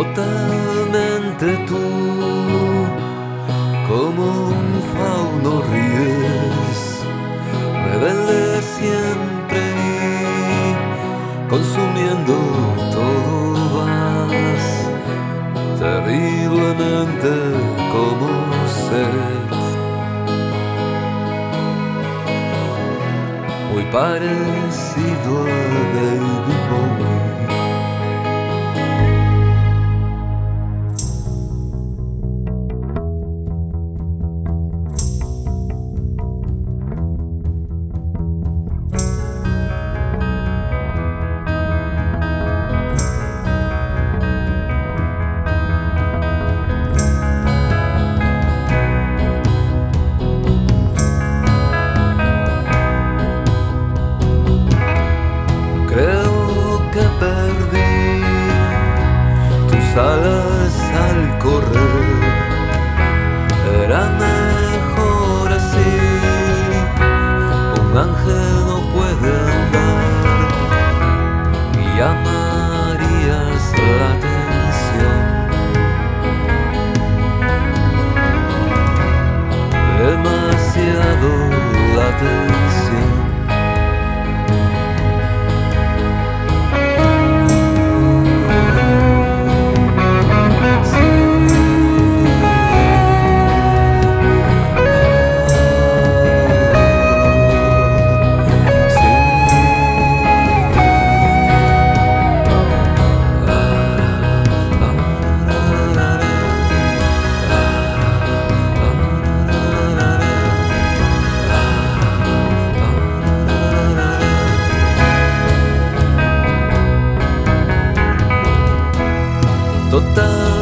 totalmente tú, como un fauno ríes, rebelde siempre y consumiendo todo vas, terriblemente como ser, muy parecido a y llamarías total.